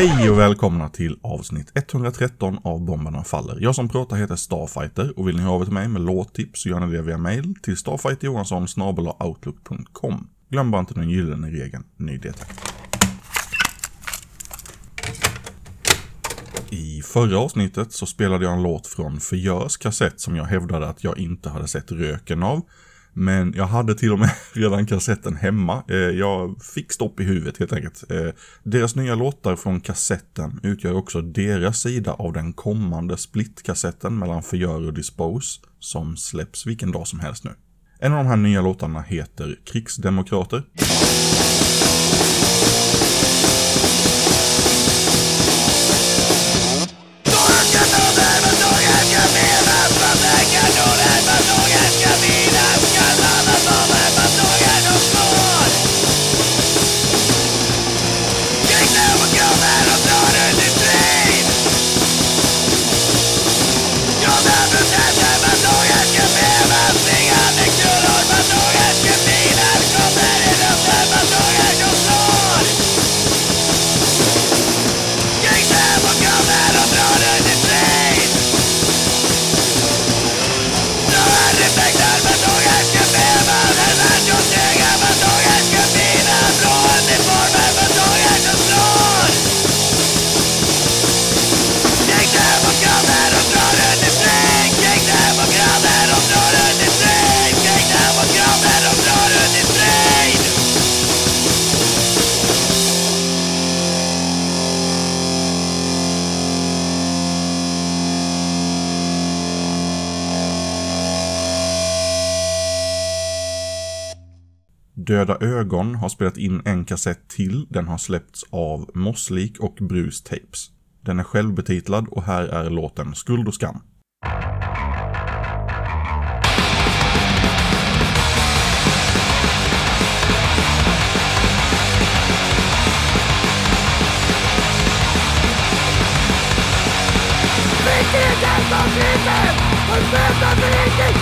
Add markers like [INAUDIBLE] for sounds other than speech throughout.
Hej och välkomna till avsnitt 113 av Bomberna Faller. Jag som pratar heter Starfighter och vill ni höra av er till mig med låttips så gör ni det via mail till starfighterjohansson outlook.com. Glöm bara inte den gyllene regeln, ny detakt. I förra avsnittet så spelade jag en låt från Förgörs kassett som jag hävdade att jag inte hade sett röken av. Men jag hade till och med [LAUGHS] redan kassetten hemma. Eh, jag fick stopp i huvudet helt enkelt. Eh, deras nya låtar från kassetten utgör också deras sida av den kommande split-kassetten mellan Förgör och Dispose som släpps vilken dag som helst nu. En av de här nya låtarna heter Krigsdemokrater. Döda ögon har spelat in en kassett till. Den har släppts av Mosslik och Bruce Tapes. Den är självbetitlad och här är låten Skuld och skam. Friheten som sliter och möter för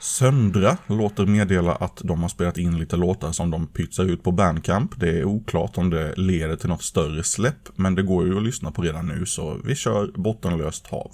Söndra låter meddela att de har spelat in lite låtar som de pytsar ut på Bandcamp. Det är oklart om det leder till något större släpp, men det går ju att lyssna på redan nu, så vi kör Bottenlöst hav.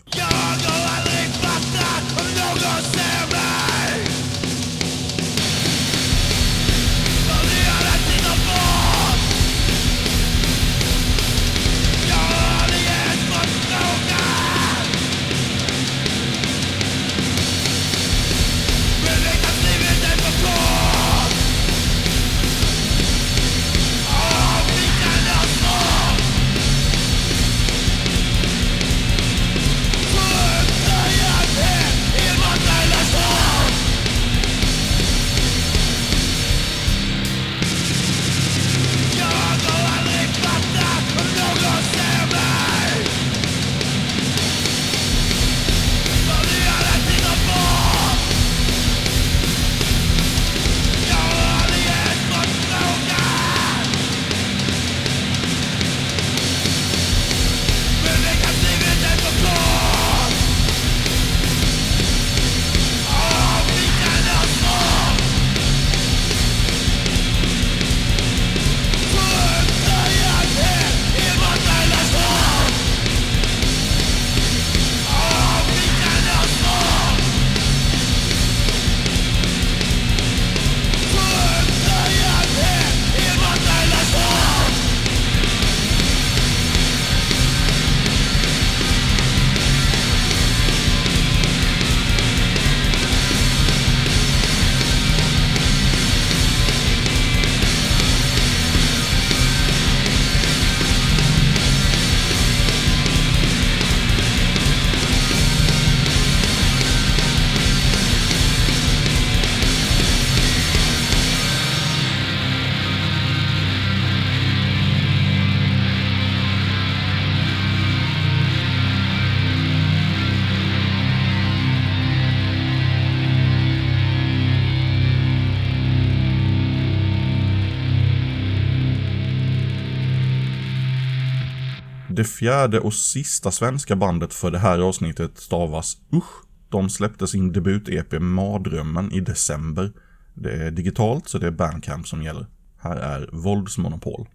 Det fjärde och sista svenska bandet för det här avsnittet stavas Usch. De släppte sin debut-EP Mardrömmen i december. Det är digitalt, så det är Bandcamp som gäller. Här är Våldsmonopol.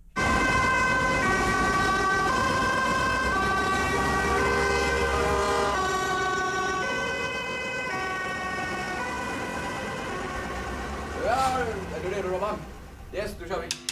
Ja, är du redo Robban? Yes, då kör vi.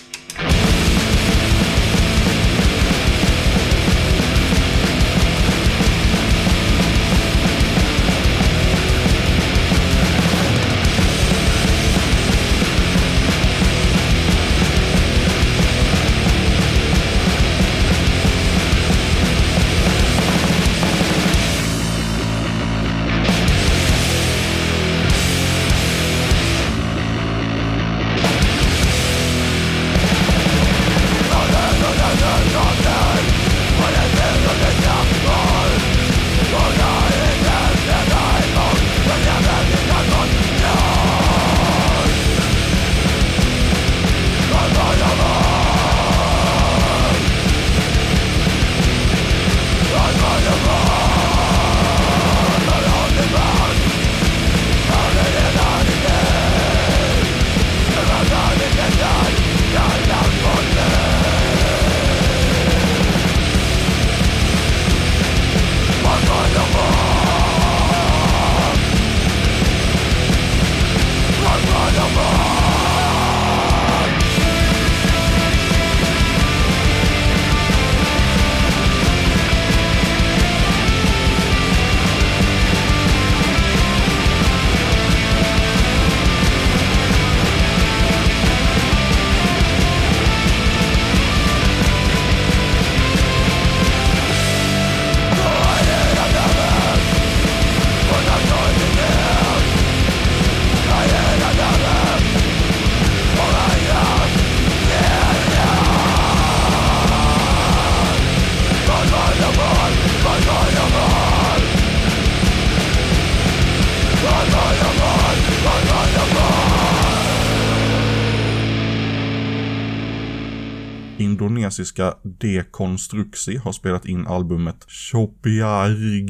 Indonesiska Dekonstruksi har spelat in albumet Chopiarg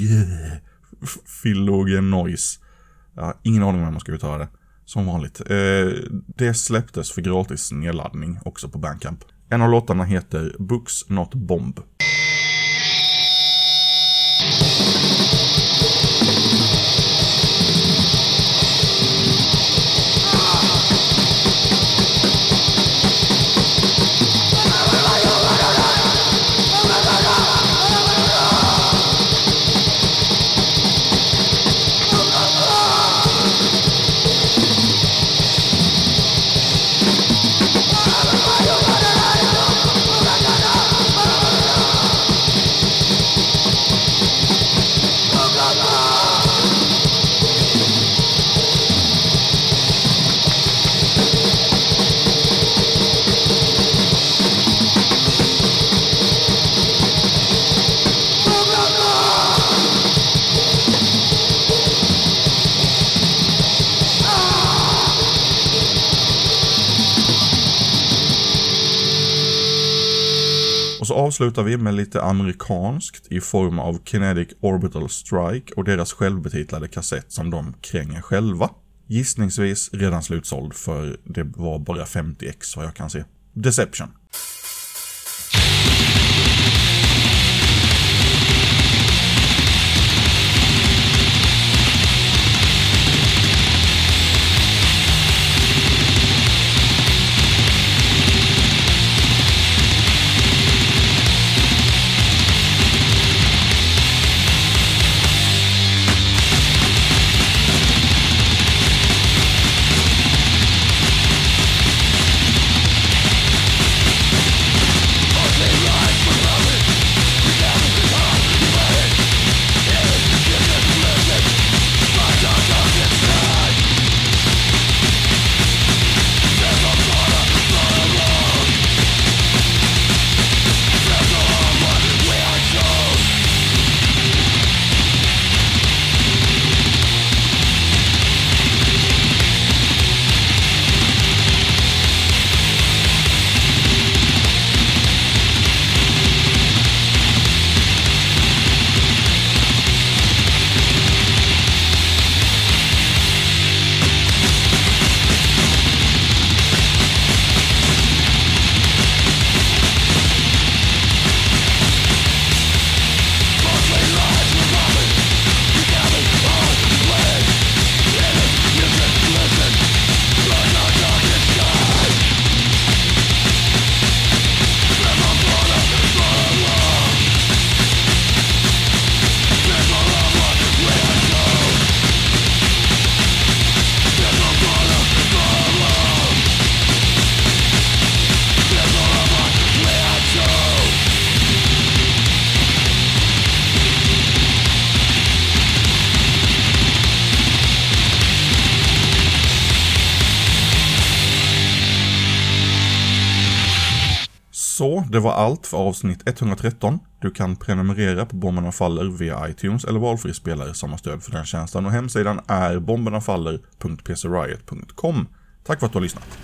Filogenois. Jag har ingen aning om hur man ska uttala det. Som vanligt. Eh, det släpptes för gratis nedladdning också på Bandcamp. En av låtarna heter Books Not Bomb. Så avslutar vi med lite amerikanskt i form av Kinetic Orbital Strike och deras självbetitlade kassett som de kränger själva. Gissningsvis redan slutsåld för det var bara 50x vad jag kan se. Deception. Så, det var allt för avsnitt 113. Du kan prenumerera på Bomberna Faller via iTunes eller valfri spelare som har stöd för den tjänsten och hemsidan är bombernafaller.pcriot.com. Tack för att du har lyssnat.